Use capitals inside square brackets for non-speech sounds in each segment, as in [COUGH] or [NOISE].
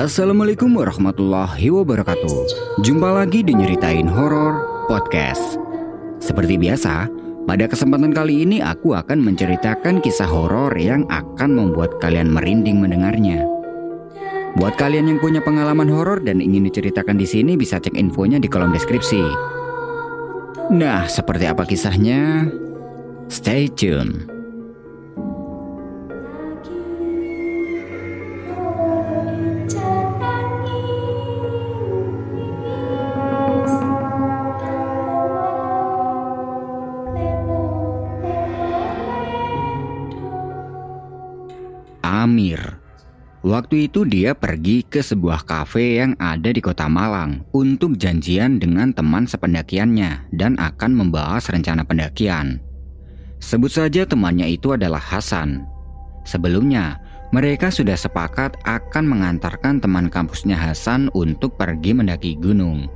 Assalamualaikum warahmatullahi wabarakatuh. Jumpa lagi di Nyeritain Horor Podcast. Seperti biasa, pada kesempatan kali ini aku akan menceritakan kisah horor yang akan membuat kalian merinding mendengarnya. Buat kalian yang punya pengalaman horor dan ingin diceritakan di sini bisa cek infonya di kolom deskripsi. Nah, seperti apa kisahnya? Stay tune Waktu itu dia pergi ke sebuah kafe yang ada di kota Malang untuk janjian dengan teman sependakiannya dan akan membahas rencana pendakian. Sebut saja temannya itu adalah Hasan. Sebelumnya, mereka sudah sepakat akan mengantarkan teman kampusnya Hasan untuk pergi mendaki gunung.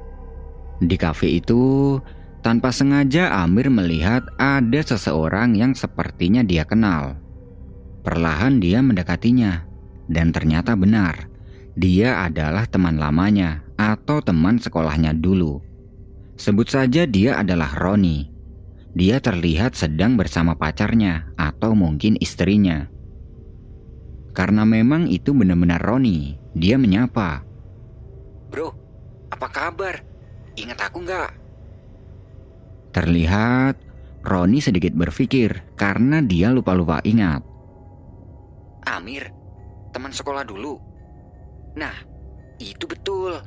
Di kafe itu, tanpa sengaja Amir melihat ada seseorang yang sepertinya dia kenal. Perlahan dia mendekatinya, dan ternyata benar, dia adalah teman lamanya atau teman sekolahnya dulu. Sebut saja dia adalah Roni. Dia terlihat sedang bersama pacarnya atau mungkin istrinya. Karena memang itu benar-benar Roni, dia menyapa. Bro, apa kabar? Ingat aku nggak? Terlihat Roni sedikit berpikir karena dia lupa-lupa ingat. Amir, teman sekolah dulu. Nah, itu betul.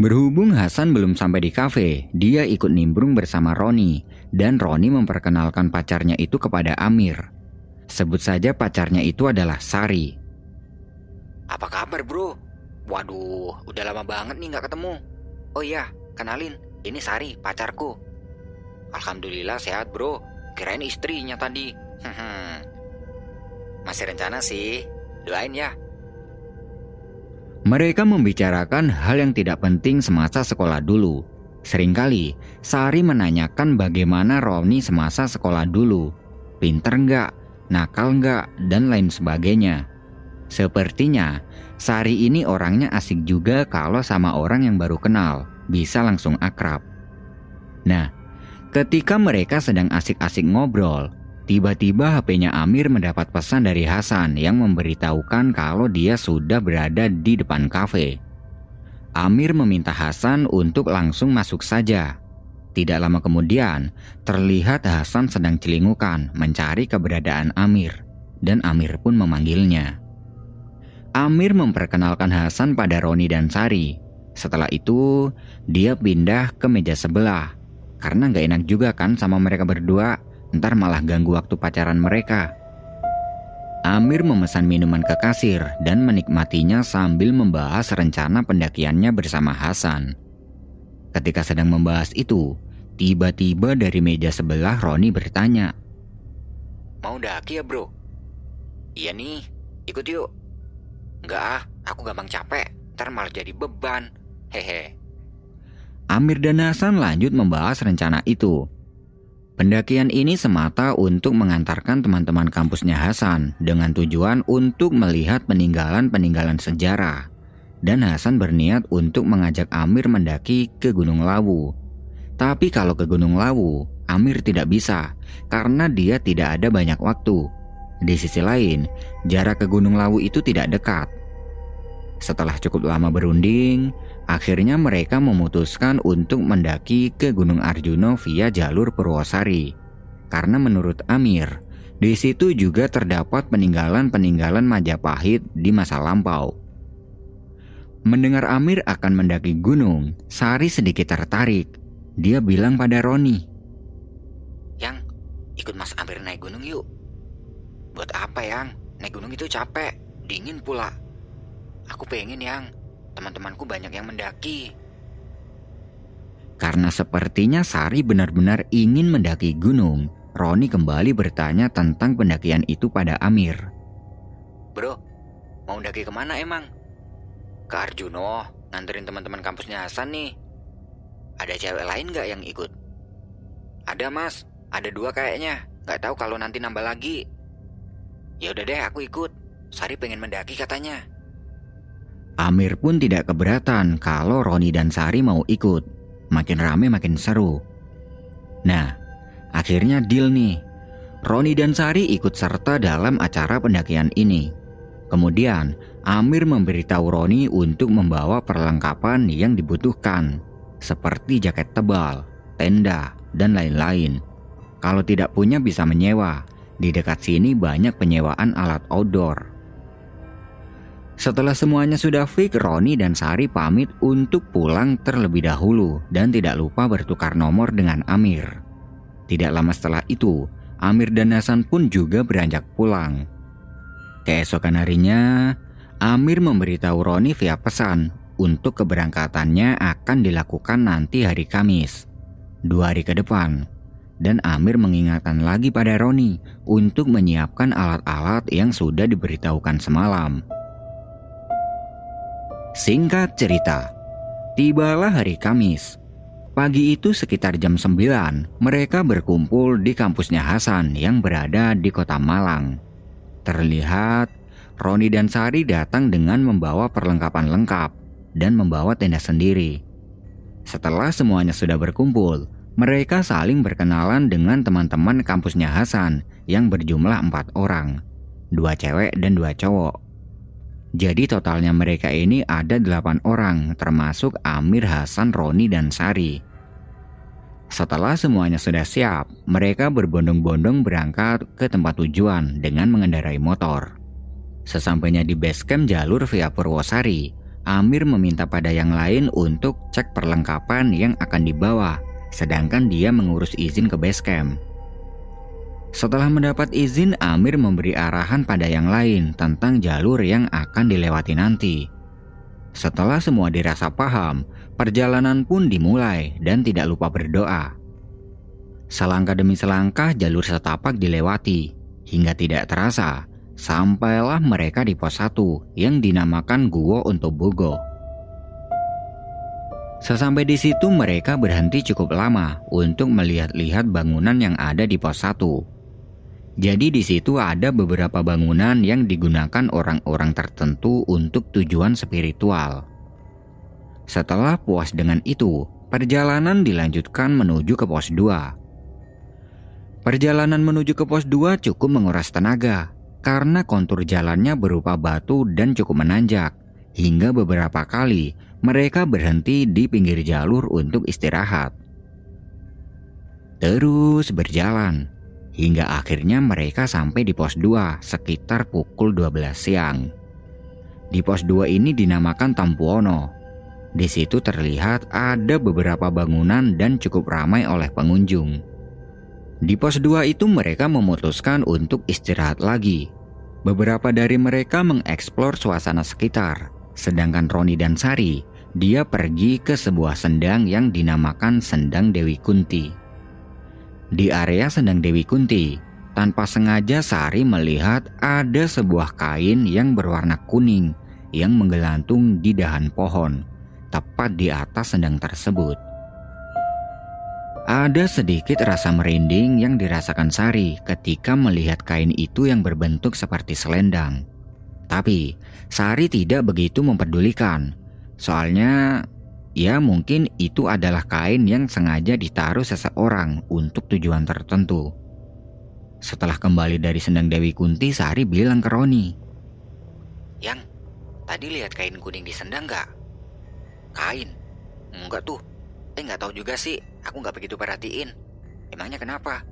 Berhubung Hasan belum sampai di kafe, dia ikut nimbrung bersama Roni dan Roni memperkenalkan pacarnya itu kepada Amir. Sebut saja pacarnya itu adalah Sari. Apa kabar bro? Waduh, udah lama banget nih nggak ketemu. Oh iya, kenalin, ini Sari, pacarku. Alhamdulillah sehat bro, kirain istrinya tadi. [LAUGHS] Masih rencana sih, doain ya. Mereka membicarakan hal yang tidak penting semasa sekolah dulu. Seringkali, Sari menanyakan bagaimana Roni semasa sekolah dulu. Pinter nggak, nakal nggak, dan lain sebagainya. Sepertinya, Sari ini orangnya asik juga kalau sama orang yang baru kenal, bisa langsung akrab. Nah, ketika mereka sedang asik-asik ngobrol, Tiba-tiba HP-nya Amir mendapat pesan dari Hasan yang memberitahukan kalau dia sudah berada di depan kafe. Amir meminta Hasan untuk langsung masuk saja. Tidak lama kemudian, terlihat Hasan sedang celingukan mencari keberadaan Amir, dan Amir pun memanggilnya. Amir memperkenalkan Hasan pada Roni dan Sari. Setelah itu, dia pindah ke meja sebelah. Karena gak enak juga kan sama mereka berdua ntar malah ganggu waktu pacaran mereka. Amir memesan minuman ke kasir dan menikmatinya sambil membahas rencana pendakiannya bersama Hasan. Ketika sedang membahas itu, tiba-tiba dari meja sebelah Roni bertanya. Mau daki ya bro? Iya nih, ikut yuk. Enggak ah, aku gampang capek, ntar malah jadi beban. Hehe. Amir dan Hasan lanjut membahas rencana itu. Pendakian ini semata untuk mengantarkan teman-teman kampusnya Hasan dengan tujuan untuk melihat peninggalan-peninggalan sejarah. Dan Hasan berniat untuk mengajak Amir mendaki ke Gunung Lawu. Tapi kalau ke Gunung Lawu, Amir tidak bisa karena dia tidak ada banyak waktu. Di sisi lain, jarak ke Gunung Lawu itu tidak dekat. Setelah cukup lama berunding, Akhirnya mereka memutuskan untuk mendaki ke Gunung Arjuna via jalur Purwosari. Karena menurut Amir, di situ juga terdapat peninggalan-peninggalan Majapahit di masa lampau. Mendengar Amir akan mendaki gunung, Sari sedikit tertarik. Dia bilang pada Roni, Yang, ikut Mas Amir naik gunung yuk. Buat apa yang? Naik gunung itu capek, dingin pula. Aku pengen yang teman-temanku banyak yang mendaki. Karena sepertinya Sari benar-benar ingin mendaki gunung, Roni kembali bertanya tentang pendakian itu pada Amir. Bro, mau mendaki ke mana emang? Ke Arjuno, nganterin teman-teman kampusnya Hasan nih. Ada cewek lain gak yang ikut? Ada mas, ada dua kayaknya. Gak tahu kalau nanti nambah lagi. Ya udah deh, aku ikut. Sari pengen mendaki katanya. Amir pun tidak keberatan kalau Roni dan Sari mau ikut. Makin rame makin seru. Nah, akhirnya deal nih. Roni dan Sari ikut serta dalam acara pendakian ini. Kemudian, Amir memberitahu Roni untuk membawa perlengkapan yang dibutuhkan, seperti jaket tebal, tenda, dan lain-lain. Kalau tidak punya bisa menyewa. Di dekat sini banyak penyewaan alat outdoor. Setelah semuanya sudah fix, Roni dan Sari pamit untuk pulang terlebih dahulu dan tidak lupa bertukar nomor dengan Amir. Tidak lama setelah itu, Amir dan Hasan pun juga beranjak pulang. Keesokan harinya, Amir memberitahu Roni via pesan untuk keberangkatannya akan dilakukan nanti hari Kamis, dua hari ke depan. Dan Amir mengingatkan lagi pada Roni untuk menyiapkan alat-alat yang sudah diberitahukan semalam. Singkat cerita, tibalah hari Kamis. Pagi itu sekitar jam 9, mereka berkumpul di kampusnya Hasan yang berada di kota Malang. Terlihat Roni dan Sari datang dengan membawa perlengkapan lengkap dan membawa tenda sendiri. Setelah semuanya sudah berkumpul, mereka saling berkenalan dengan teman-teman kampusnya Hasan yang berjumlah empat orang, dua cewek dan dua cowok. Jadi totalnya mereka ini ada delapan orang termasuk Amir, Hasan, Roni, dan Sari. Setelah semuanya sudah siap, mereka berbondong-bondong berangkat ke tempat tujuan dengan mengendarai motor. Sesampainya di base camp jalur via Purwosari, Amir meminta pada yang lain untuk cek perlengkapan yang akan dibawa, sedangkan dia mengurus izin ke base camp. Setelah mendapat izin, Amir memberi arahan pada yang lain tentang jalur yang akan dilewati nanti. Setelah semua dirasa paham, perjalanan pun dimulai dan tidak lupa berdoa. Selangkah demi selangkah jalur setapak dilewati, hingga tidak terasa, sampailah mereka di pos 1 yang dinamakan Guo untuk Bogo. Sesampai di situ mereka berhenti cukup lama untuk melihat-lihat bangunan yang ada di pos 1 jadi di situ ada beberapa bangunan yang digunakan orang-orang tertentu untuk tujuan spiritual. Setelah puas dengan itu, perjalanan dilanjutkan menuju ke pos 2. Perjalanan menuju ke pos 2 cukup menguras tenaga karena kontur jalannya berupa batu dan cukup menanjak. Hingga beberapa kali mereka berhenti di pinggir jalur untuk istirahat. Terus berjalan, hingga akhirnya mereka sampai di pos 2 sekitar pukul 12 siang. Di pos 2 ini dinamakan Tampuono. Di situ terlihat ada beberapa bangunan dan cukup ramai oleh pengunjung. Di pos 2 itu mereka memutuskan untuk istirahat lagi. Beberapa dari mereka mengeksplor suasana sekitar, sedangkan Roni dan Sari, dia pergi ke sebuah sendang yang dinamakan Sendang Dewi Kunti. Di area Sendang Dewi Kunti, tanpa sengaja Sari melihat ada sebuah kain yang berwarna kuning yang menggelantung di dahan pohon, tepat di atas sendang tersebut. Ada sedikit rasa merinding yang dirasakan Sari ketika melihat kain itu yang berbentuk seperti selendang. Tapi Sari tidak begitu mempedulikan, soalnya Ya mungkin itu adalah kain yang sengaja ditaruh seseorang untuk tujuan tertentu. Setelah kembali dari sendang Dewi Kunti, Sari bilang ke Roni. Yang, tadi lihat kain kuning di sendang gak? Kain? Enggak tuh. Eh nggak tahu juga sih, aku nggak begitu perhatiin. Emangnya kenapa?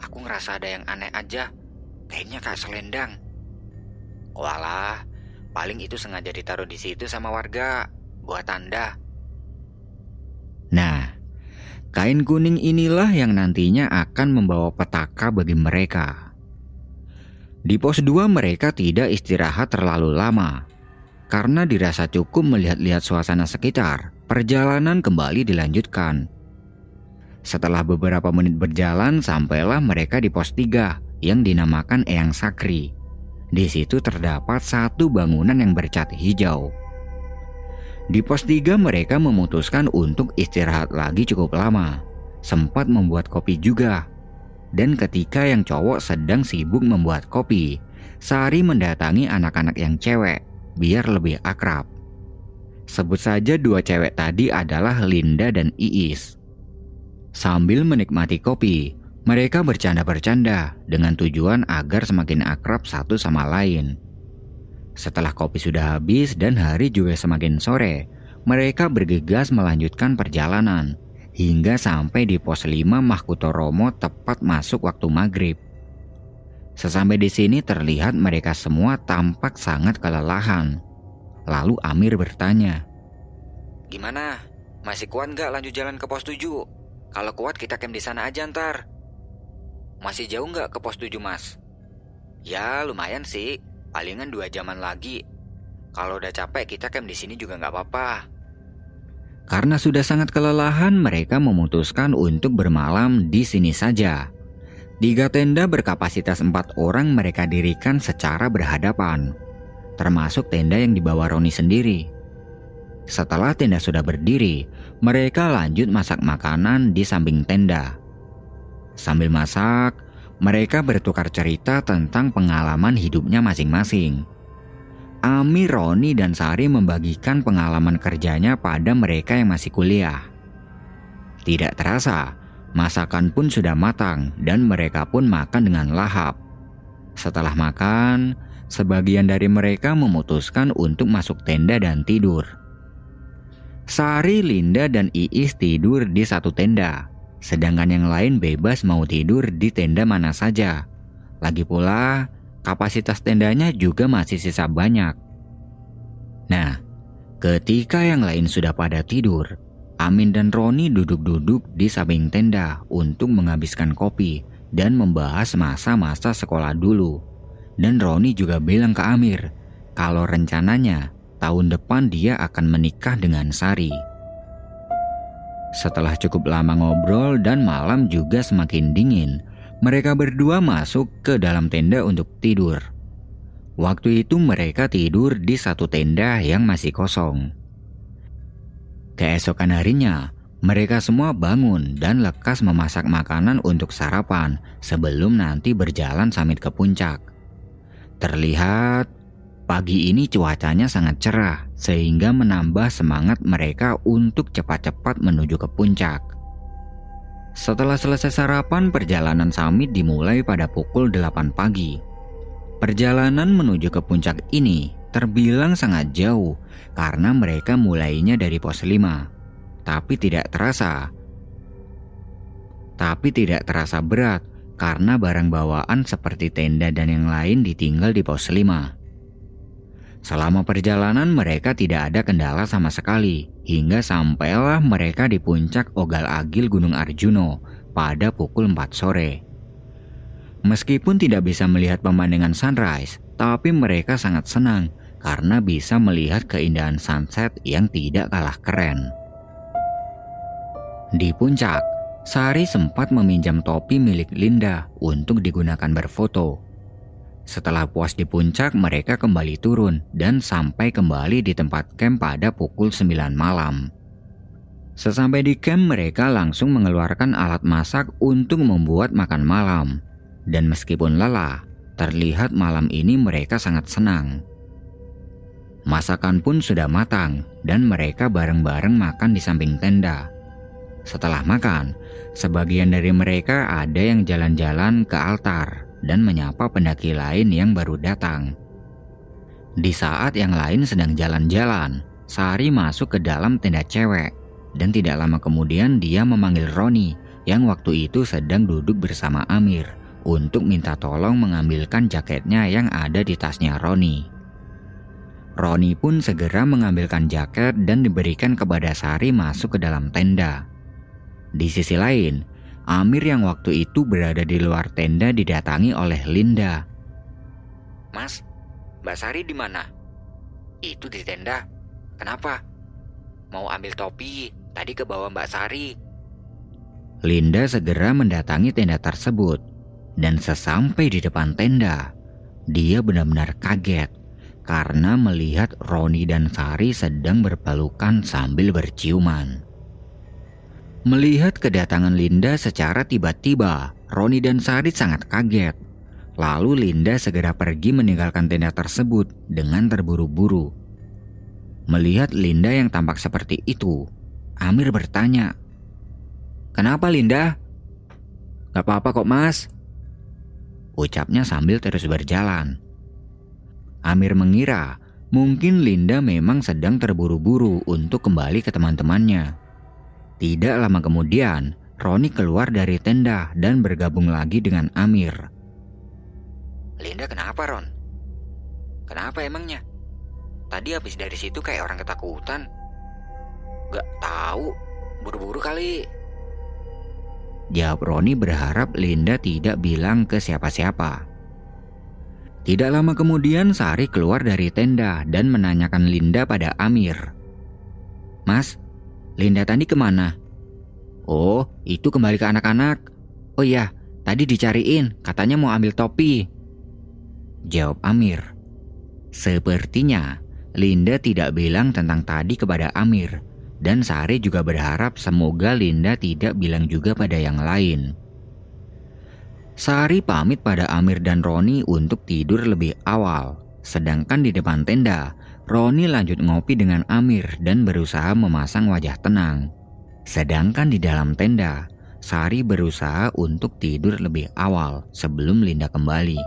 Aku ngerasa ada yang aneh aja. Kayaknya kayak selendang. Walah, paling itu sengaja ditaruh di situ sama warga buat tanda. Nah, kain kuning inilah yang nantinya akan membawa petaka bagi mereka. Di pos 2 mereka tidak istirahat terlalu lama. Karena dirasa cukup melihat-lihat suasana sekitar, perjalanan kembali dilanjutkan. Setelah beberapa menit berjalan, sampailah mereka di pos 3 yang dinamakan Eyang Sakri. Di situ terdapat satu bangunan yang bercat hijau. Di pos 3 mereka memutuskan untuk istirahat lagi cukup lama. Sempat membuat kopi juga. Dan ketika yang cowok sedang sibuk membuat kopi, Sari mendatangi anak-anak yang cewek biar lebih akrab. Sebut saja dua cewek tadi adalah Linda dan Iis. Sambil menikmati kopi, mereka bercanda-bercanda dengan tujuan agar semakin akrab satu sama lain. Setelah kopi sudah habis dan hari juga semakin sore, mereka bergegas melanjutkan perjalanan hingga sampai di pos 5 Mahkuto Romo tepat masuk waktu maghrib. Sesampai di sini terlihat mereka semua tampak sangat kelelahan. Lalu Amir bertanya, Gimana? Masih kuat nggak lanjut jalan ke pos 7? Kalau kuat kita camp di sana aja ntar. Masih jauh nggak ke pos 7 mas? Ya lumayan sih, palingan dua jaman lagi. Kalau udah capek kita camp di sini juga nggak apa-apa. Karena sudah sangat kelelahan, mereka memutuskan untuk bermalam di sini saja. Tiga tenda berkapasitas empat orang mereka dirikan secara berhadapan, termasuk tenda yang dibawa Roni sendiri. Setelah tenda sudah berdiri, mereka lanjut masak makanan di samping tenda. Sambil masak, mereka bertukar cerita tentang pengalaman hidupnya masing-masing. Ami, Roni, dan Sari membagikan pengalaman kerjanya pada mereka yang masih kuliah. Tidak terasa, masakan pun sudah matang dan mereka pun makan dengan lahap. Setelah makan, sebagian dari mereka memutuskan untuk masuk tenda dan tidur. Sari, Linda, dan Iis tidur di satu tenda, sedangkan yang lain bebas mau tidur di tenda mana saja. Lagi pula, kapasitas tendanya juga masih sisa banyak. Nah, ketika yang lain sudah pada tidur, Amin dan Roni duduk-duduk di samping tenda untuk menghabiskan kopi dan membahas masa-masa sekolah dulu. Dan Roni juga bilang ke Amir kalau rencananya tahun depan dia akan menikah dengan Sari. Setelah cukup lama ngobrol dan malam juga semakin dingin, mereka berdua masuk ke dalam tenda untuk tidur. Waktu itu mereka tidur di satu tenda yang masih kosong. Keesokan harinya, mereka semua bangun dan lekas memasak makanan untuk sarapan sebelum nanti berjalan samit ke puncak. Terlihat pagi ini cuacanya sangat cerah sehingga menambah semangat mereka untuk cepat-cepat menuju ke puncak. Setelah selesai sarapan, perjalanan summit dimulai pada pukul 8 pagi. Perjalanan menuju ke puncak ini terbilang sangat jauh karena mereka mulainya dari pos 5. Tapi tidak terasa. Tapi tidak terasa berat karena barang bawaan seperti tenda dan yang lain ditinggal di pos 5. Selama perjalanan mereka tidak ada kendala sama sekali hingga sampailah mereka di puncak Ogal Agil Gunung Arjuno pada pukul 4 sore. Meskipun tidak bisa melihat pemandangan sunrise, tapi mereka sangat senang karena bisa melihat keindahan sunset yang tidak kalah keren. Di puncak, Sari sempat meminjam topi milik Linda untuk digunakan berfoto setelah puas di puncak, mereka kembali turun dan sampai kembali di tempat camp pada pukul 9 malam. Sesampai di camp, mereka langsung mengeluarkan alat masak untuk membuat makan malam. Dan meskipun lelah, terlihat malam ini mereka sangat senang. Masakan pun sudah matang dan mereka bareng-bareng makan di samping tenda. Setelah makan, sebagian dari mereka ada yang jalan-jalan ke altar dan menyapa pendaki lain yang baru datang. Di saat yang lain sedang jalan-jalan, Sari masuk ke dalam tenda cewek dan tidak lama kemudian dia memanggil Roni yang waktu itu sedang duduk bersama Amir untuk minta tolong mengambilkan jaketnya yang ada di tasnya Roni. Roni pun segera mengambilkan jaket dan diberikan kepada Sari masuk ke dalam tenda. Di sisi lain, Amir yang waktu itu berada di luar tenda didatangi oleh Linda. Mas, Mbak Sari di mana? Itu di tenda. Kenapa? Mau ambil topi, tadi ke bawah Mbak Sari. Linda segera mendatangi tenda tersebut. Dan sesampai di depan tenda, dia benar-benar kaget karena melihat Roni dan Sari sedang berpelukan sambil berciuman. Melihat kedatangan Linda secara tiba-tiba, Roni dan Sari sangat kaget. Lalu Linda segera pergi meninggalkan tenda tersebut dengan terburu-buru. Melihat Linda yang tampak seperti itu, Amir bertanya, Kenapa Linda? Gak apa-apa kok mas. Ucapnya sambil terus berjalan. Amir mengira mungkin Linda memang sedang terburu-buru untuk kembali ke teman-temannya. Tidak lama kemudian, Roni keluar dari tenda dan bergabung lagi dengan Amir. Linda kenapa Ron? Kenapa emangnya? Tadi habis dari situ kayak orang ketakutan. Gak tahu, buru-buru kali. Jawab Roni berharap Linda tidak bilang ke siapa-siapa. Tidak lama kemudian Sari keluar dari tenda dan menanyakan Linda pada Amir. Mas, Linda tadi ke mana? Oh, itu kembali ke anak-anak. Oh iya, tadi dicariin, katanya mau ambil topi. Jawab Amir. Sepertinya Linda tidak bilang tentang tadi kepada Amir. Dan Sari juga berharap semoga Linda tidak bilang juga pada yang lain. Sari pamit pada Amir dan Roni untuk tidur lebih awal. Sedangkan di depan tenda, Roni lanjut ngopi dengan Amir dan berusaha memasang wajah tenang. Sedangkan di dalam tenda, Sari berusaha untuk tidur lebih awal sebelum Linda kembali.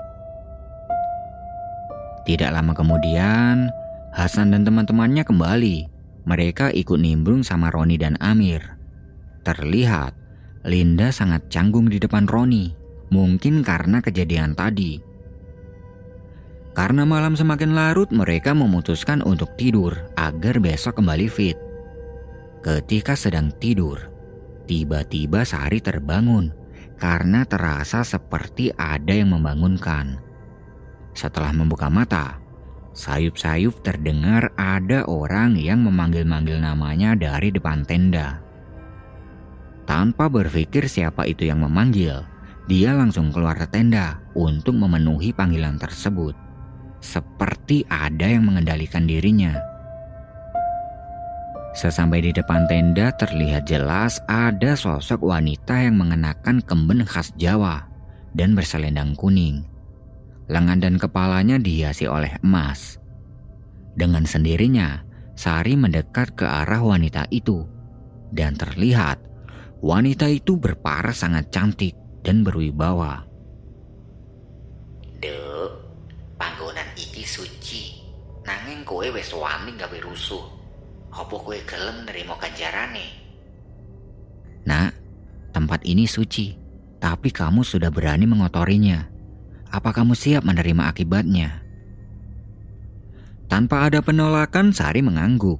Tidak lama kemudian, Hasan dan teman-temannya kembali. Mereka ikut nimbrung sama Roni dan Amir. Terlihat, Linda sangat canggung di depan Roni Mungkin karena kejadian tadi. Karena malam semakin larut, mereka memutuskan untuk tidur agar besok kembali fit. Ketika sedang tidur, tiba-tiba Sari terbangun karena terasa seperti ada yang membangunkan. Setelah membuka mata, sayup-sayup terdengar ada orang yang memanggil-manggil namanya dari depan tenda. Tanpa berpikir siapa itu yang memanggil, dia langsung keluar ke tenda untuk memenuhi panggilan tersebut. Seperti ada yang mengendalikan dirinya. Sesampai di depan tenda terlihat jelas ada sosok wanita yang mengenakan kemben khas Jawa dan berselendang kuning. Lengan dan kepalanya dihiasi oleh emas. Dengan sendirinya, Sari mendekat ke arah wanita itu dan terlihat wanita itu berparas sangat cantik dan berwibawa. Kowe wis wani gawe rusuh. Apa kowe gelem nerima ganjarane? Nak, tempat ini suci, tapi kamu sudah berani mengotorinya. Apa kamu siap menerima akibatnya? Tanpa ada penolakan, Sari mengangguk.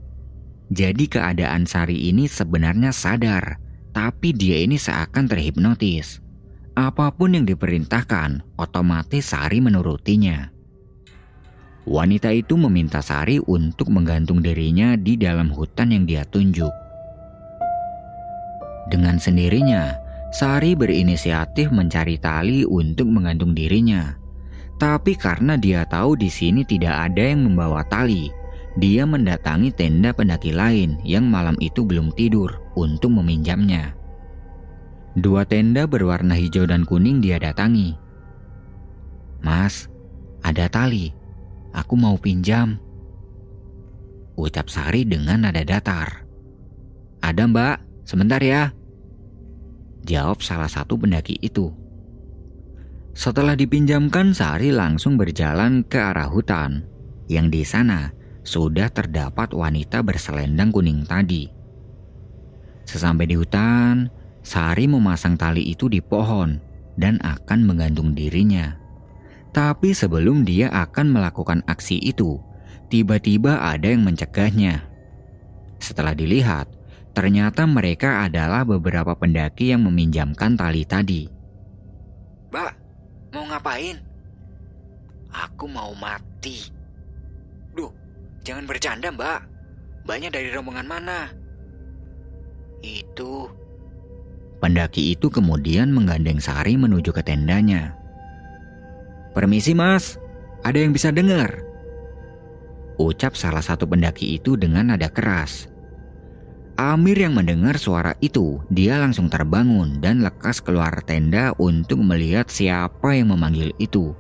Jadi keadaan Sari ini sebenarnya sadar, tapi dia ini seakan terhipnotis. Apa pun yang diperintahkan, otomatis Sari menurutinya. Wanita itu meminta Sari untuk menggantung dirinya di dalam hutan yang dia tunjuk. Dengan sendirinya, Sari berinisiatif mencari tali untuk menggantung dirinya. Tapi karena dia tahu di sini tidak ada yang membawa tali, dia mendatangi tenda pendaki lain yang malam itu belum tidur untuk meminjamnya. Dua tenda berwarna hijau dan kuning dia datangi. Mas, ada tali. Aku mau pinjam. Ucap Sari dengan nada datar. Ada mbak, sebentar ya. Jawab salah satu pendaki itu. Setelah dipinjamkan, Sari langsung berjalan ke arah hutan. Yang di sana sudah terdapat wanita berselendang kuning tadi. Sesampai di hutan, Sari memasang tali itu di pohon dan akan menggantung dirinya. Tapi sebelum dia akan melakukan aksi itu, tiba-tiba ada yang mencegahnya. Setelah dilihat, ternyata mereka adalah beberapa pendaki yang meminjamkan tali tadi. Mbak, mau ngapain? Aku mau mati. Duh, jangan bercanda mbak. Banyak dari rombongan mana? Itu Pendaki itu kemudian menggandeng Sari menuju ke tendanya. Permisi mas, ada yang bisa dengar? Ucap salah satu pendaki itu dengan nada keras. Amir yang mendengar suara itu, dia langsung terbangun dan lekas keluar tenda untuk melihat siapa yang memanggil itu.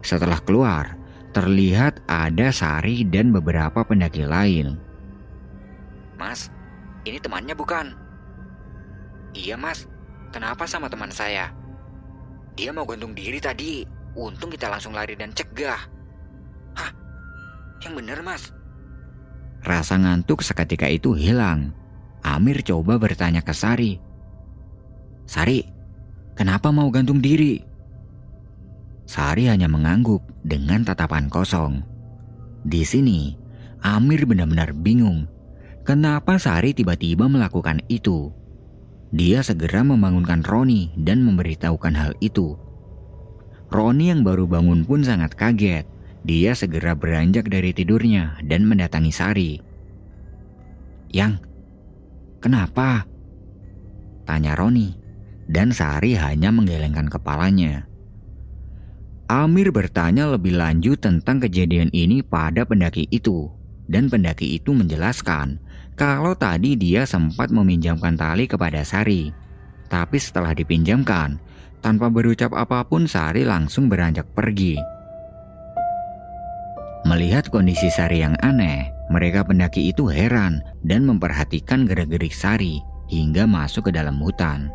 Setelah keluar, terlihat ada Sari dan beberapa pendaki lain. Mas, ini temannya bukan? Iya mas, kenapa sama teman saya? Dia mau gantung diri tadi, untung kita langsung lari dan cegah. Hah? Yang bener mas? Rasa ngantuk seketika itu hilang. Amir coba bertanya ke Sari. Sari, kenapa mau gantung diri? Sari hanya mengangguk dengan tatapan kosong. Di sini, Amir benar-benar bingung. Kenapa Sari tiba-tiba melakukan itu? Dia segera membangunkan Roni dan memberitahukan hal itu. Roni yang baru bangun pun sangat kaget. Dia segera beranjak dari tidurnya dan mendatangi Sari. Yang, kenapa? Tanya Roni, dan Sari hanya menggelengkan kepalanya. Amir bertanya lebih lanjut tentang kejadian ini pada pendaki itu, dan pendaki itu menjelaskan kalau tadi dia sempat meminjamkan tali kepada Sari. Tapi setelah dipinjamkan, tanpa berucap apa pun Sari langsung beranjak pergi. Melihat kondisi Sari yang aneh, mereka pendaki itu heran dan memperhatikan gerak-gerik Sari hingga masuk ke dalam hutan.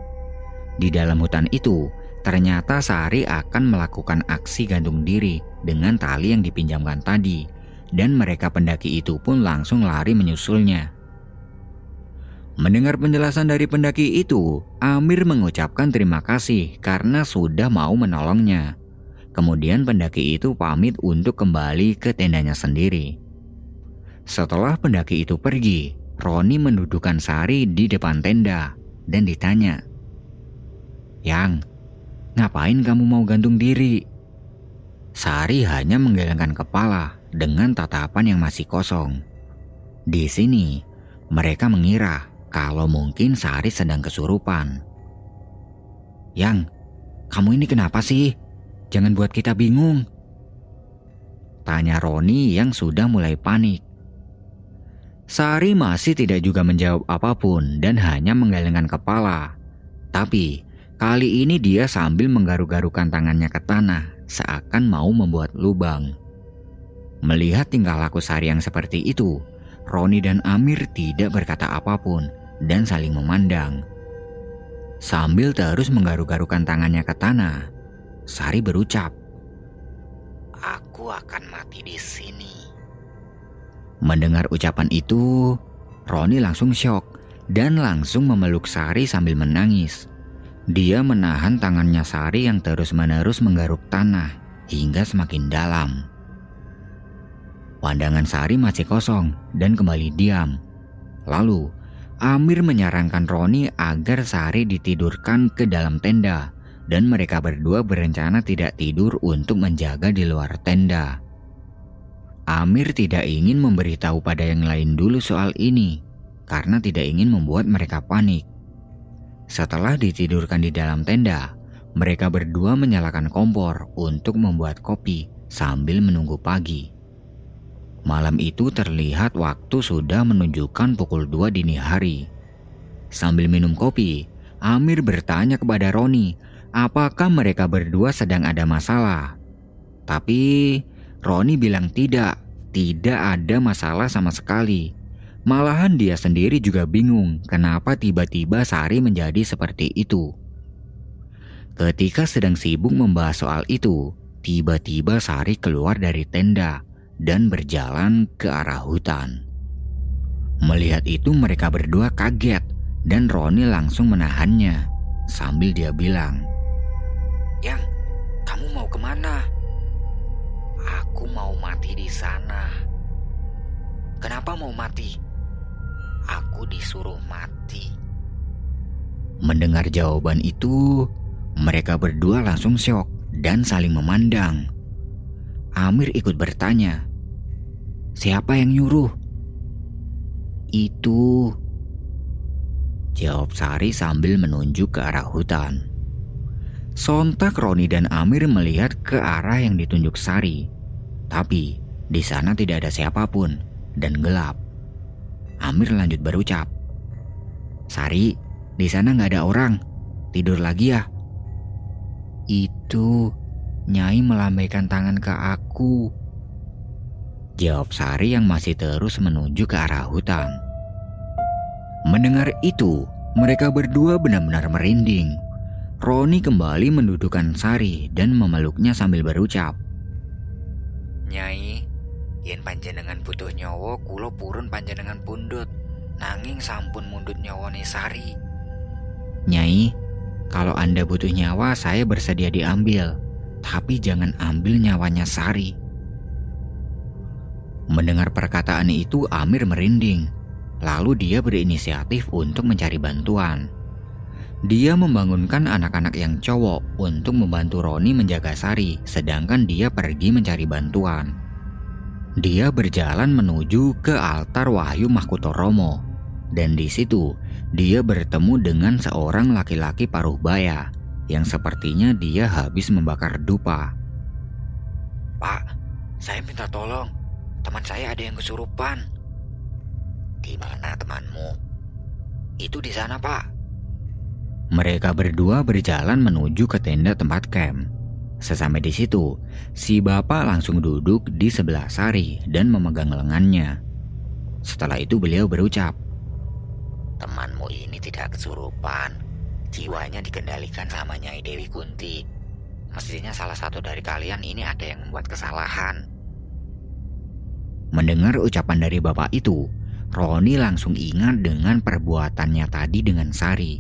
Di dalam hutan itu, ternyata Sari akan melakukan aksi gantung diri dengan tali yang dipinjamkan tadi, dan mereka pendaki itu pun langsung lari menyusulnya. Mendengar penjelasan dari pendaki itu, Amir mengucapkan terima kasih karena sudah mau menolongnya. Kemudian pendaki itu pamit untuk kembali ke tendanya sendiri. Setelah pendaki itu pergi, Roni mendudukkan Sari di depan tenda dan ditanya, Yang, ngapain kamu mau gantung diri? Sari hanya menggelengkan kepala dengan tatapan yang masih kosong. Di sini, mereka mengira kalau mungkin Sari sedang kesurupan. Yang, kamu ini kenapa sih? Jangan buat kita bingung. Tanya Roni yang sudah mulai panik. Sari masih tidak juga menjawab apa pun dan hanya menggelengkan kepala. Tapi kali ini dia sambil menggaruk-garukan tangannya ke tanah seakan mau membuat lubang. Melihat tingkah laku Sari yang seperti itu, Roni dan Amir tidak berkata apa pun dan saling memandang. Sambil terus menggaruk-garukan tangannya ke tanah, Sari berucap, "Aku akan mati di sini." Mendengar ucapan itu, Roni langsung syok dan langsung memeluk Sari sambil menangis. Dia menahan tangannya Sari yang terus-menerus menggaruk tanah hingga semakin dalam. Pandangan Sari masih kosong dan kembali diam. Lalu, Amir menyarankan Roni agar Sari ditidurkan ke dalam tenda dan mereka berdua berencana tidak tidur untuk menjaga di luar tenda. Amir tidak ingin memberitahu pada yang lain dulu soal ini karena tidak ingin membuat mereka panik. Setelah ditidurkan di dalam tenda, mereka berdua menyalakan kompor untuk membuat kopi sambil menunggu pagi. Malam itu terlihat waktu sudah menunjukkan pukul 2 dini hari. Sambil minum kopi, Amir bertanya kepada Roni apakah mereka berdua sedang ada masalah. Tapi Roni bilang tidak, tidak ada masalah sama sekali. Malahan dia sendiri juga bingung kenapa tiba-tiba Sari menjadi seperti itu. Ketika sedang sibuk membahas soal itu, tiba-tiba Sari keluar dari tenda dan berjalan ke arah hutan. Melihat itu mereka berdua kaget dan Roni langsung menahannya sambil dia bilang, Yang, kamu mau ke mana? Aku mau mati di sana. Kenapa mau mati? Aku disuruh mati. Mendengar jawaban itu, mereka berdua langsung syok dan saling memandang. Amir ikut bertanya, "Siapa yang nyuruh?" Itu jawab Sari sambil menunjuk ke arah hutan. Sontak Roni dan Amir melihat ke arah yang ditunjuk Sari. Tapi di sana tidak ada siapa pun dan gelap. Amir lanjut berucap. Sari, di sana nggak ada orang. Tidur lagi ya? Itu Nyai melambaikan tangan ke aku. Jawab Sari yang masih terus menuju ke arah hutan. Mendengar itu, mereka berdua benar-benar merinding. Roni kembali mendudukkan Sari dan memeluknya sambil berucap. Nyai, yen panjenengan butuh nyawa, kulo purun panjenengan pundut. Nanging sampun mundut nyawone Sari. Nyai, kalau Anda butuh nyawa, saya bersedia diambil tapi jangan ambil nyawanya Sari. Mendengar perkataan itu, Amir merinding. Lalu dia berinisiatif untuk mencari bantuan. Dia membangunkan anak-anak yang cowok untuk membantu Roni menjaga Sari, sedangkan dia pergi mencari bantuan. Dia berjalan menuju ke altar Wahyu Mahkuto Romo, dan di situ dia bertemu dengan seorang laki-laki paruh baya yang sepertinya dia habis membakar dupa. Pak, saya minta tolong. Teman saya ada yang kesurupan. Di mana temanmu? Itu di sana, Pak. Mereka berdua berjalan menuju ke tenda tempat camp. Sesampai di situ, si bapak langsung duduk di sebelah Sari dan memegang lengannya. Setelah itu beliau berucap, Temanmu ini tidak kesurupan, jiwanya dikendalikan sama Nyai Dewi Kunti. Mestinya salah satu dari kalian ini ada yang membuat kesalahan. Mendengar ucapan dari bapak itu, Roni langsung ingat dengan perbuatannya tadi dengan Sari.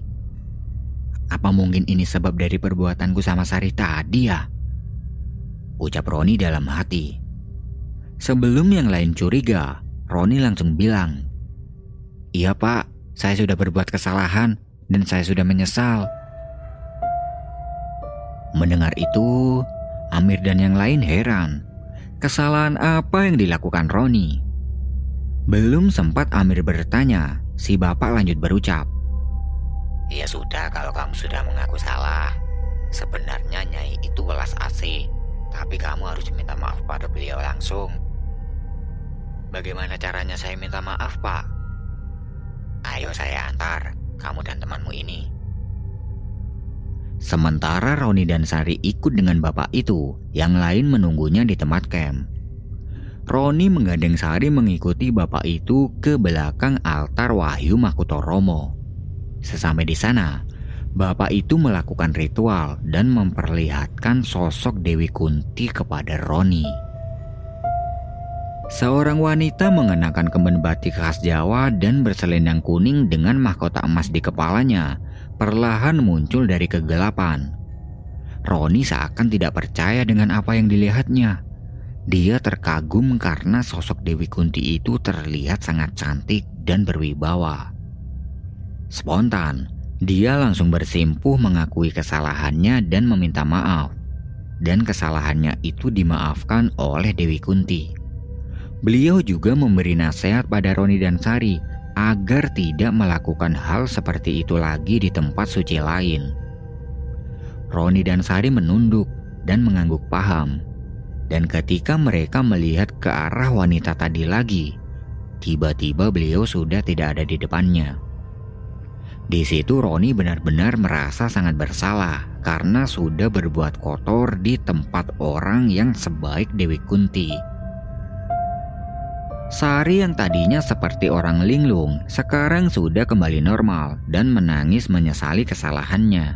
Apa mungkin ini sebab dari perbuatanku sama Sari tadi ya? Ucap Roni dalam hati. Sebelum yang lain curiga, Roni langsung bilang, Iya pak, saya sudah berbuat kesalahan dan saya sudah menyesal. Mendengar itu, Amir dan yang lain heran. Kesalahan apa yang dilakukan Roni? Belum sempat Amir bertanya, si bapak lanjut berucap. Ya sudah kalau kamu sudah mengaku salah. Sebenarnya Nyai itu welas asih, tapi kamu harus minta maaf pada beliau langsung. Bagaimana caranya saya minta maaf, Pak? Ayo saya antar kamu dan temanmu ini. Sementara Roni dan Sari ikut dengan bapak itu, yang lain menunggunya di tempat camp. Roni menggandeng Sari mengikuti bapak itu ke belakang altar Wahyu Makuto Romo. Sesampai di sana, bapak itu melakukan ritual dan memperlihatkan sosok Dewi Kunti kepada Roni. Seorang wanita mengenakan kemben batik khas Jawa dan berselendang kuning dengan mahkota emas di kepalanya perlahan muncul dari kegelapan. Roni seakan tidak percaya dengan apa yang dilihatnya. Dia terkagum karena sosok Dewi Kunti itu terlihat sangat cantik dan berwibawa. Spontan, dia langsung bersimpuh mengakui kesalahannya dan meminta maaf. Dan kesalahannya itu dimaafkan oleh Dewi Kunti. Beliau juga memberi nasihat pada Roni dan Sari agar tidak melakukan hal seperti itu lagi di tempat suci lain. Roni dan Sari menunduk dan mengangguk paham. Dan ketika mereka melihat ke arah wanita tadi lagi, tiba-tiba beliau sudah tidak ada di depannya. Di situ Roni benar-benar merasa sangat bersalah karena sudah berbuat kotor di tempat orang yang sebaik Dewi Kunti. Sari yang tadinya seperti orang linglung sekarang sudah kembali normal dan menangis menyesali kesalahannya.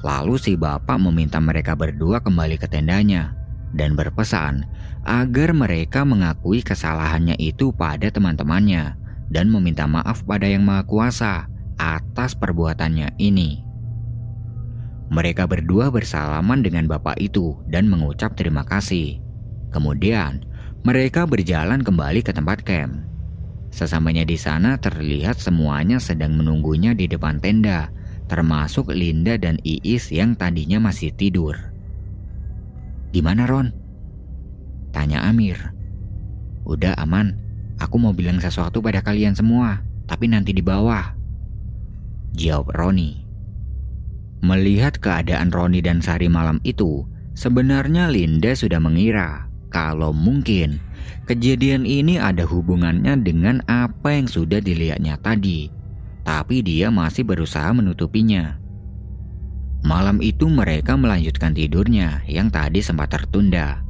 Lalu si bapak meminta mereka berdua kembali ke tendanya dan berpesan agar mereka mengakui kesalahannya itu pada teman-temannya dan meminta maaf pada Yang Maha Kuasa atas perbuatannya ini. Mereka berdua bersalaman dengan bapak itu dan mengucap terima kasih. Kemudian, mereka berjalan kembali ke tempat camp. Sesamanya di sana terlihat semuanya sedang menunggunya di depan tenda, termasuk Linda dan Iis yang tadinya masih tidur. Gimana Ron? Tanya Amir. Udah aman, aku mau bilang sesuatu pada kalian semua, tapi nanti di bawah. Jawab Roni. Melihat keadaan Roni dan Sari malam itu, sebenarnya Linda sudah mengira kalau mungkin kejadian ini ada hubungannya dengan apa yang sudah dilihatnya tadi. tapi dia masih berusaha menutupinya. Malam itu mereka melanjutkan tidurnya yang tadi sempat tertunda.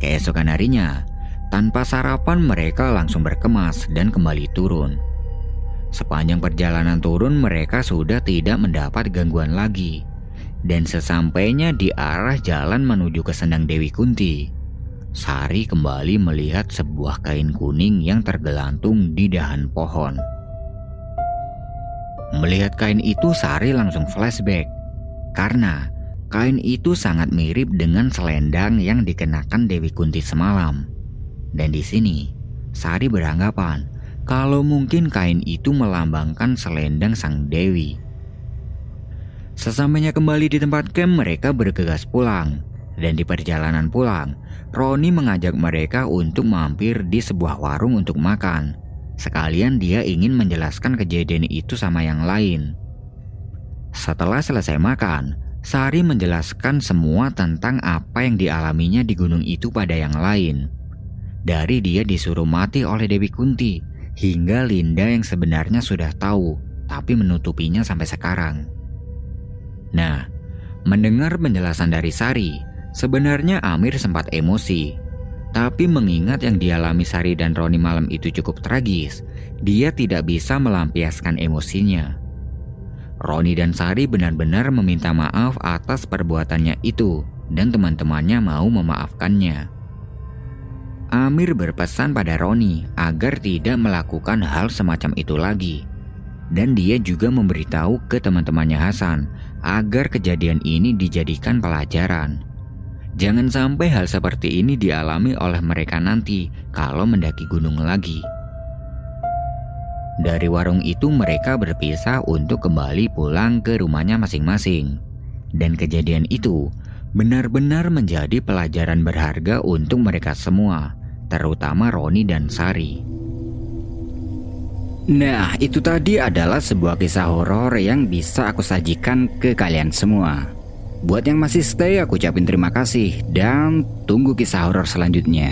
Keesokan harinya, tanpa sarapan mereka langsung berkemas dan kembali turun. Sepanjang perjalanan turun mereka sudah tidak mendapat gangguan lagi. Dan sesampainya di arah jalan menuju ke Sendang Dewi Kunti, Sari kembali melihat sebuah kain kuning yang tergelantung di dahan pohon. Melihat kain itu Sari langsung flashback karena kain itu sangat mirip dengan selendang yang dikenakan Dewi Kunti semalam. Dan di sini, Sari beranggapan kalau mungkin kain itu melambangkan selendang sang Dewi. Sesampainya kembali di tempat camp, mereka bergegas pulang. Dan di perjalanan pulang, Roni mengajak mereka untuk mampir di sebuah warung untuk makan. Sekalian dia ingin menjelaskan kejadian itu sama yang lain. Setelah selesai makan, Sari menjelaskan semua tentang apa yang dialaminya di gunung itu pada yang lain. Dari dia disuruh mati oleh Dewi Kunti, hingga Linda yang sebenarnya sudah tahu, tapi menutupinya sampai sekarang. Nah, mendengar penjelasan dari Sari, sebenarnya Amir sempat emosi. Tapi mengingat yang dialami Sari dan Roni malam itu cukup tragis, dia tidak bisa melampiaskan emosinya. Roni dan Sari benar-benar meminta maaf atas perbuatannya itu dan teman-temannya mau memaafkannya. Amir berpesan pada Roni agar tidak melakukan hal semacam itu lagi. Dan dia juga memberitahu ke teman-temannya Hasan agar kejadian ini dijadikan pelajaran. Jangan sampai hal seperti ini dialami oleh mereka nanti kalau mendaki gunung lagi. Dari warung itu mereka berpisah untuk kembali pulang ke rumahnya masing-masing. Dan kejadian itu benar-benar menjadi pelajaran berharga untuk mereka semua, terutama Roni dan Sari. Nah, itu tadi adalah sebuah kisah horor yang bisa aku sajikan ke kalian semua. Buat yang masih stay, aku ucapin terima kasih dan tunggu kisah horor selanjutnya.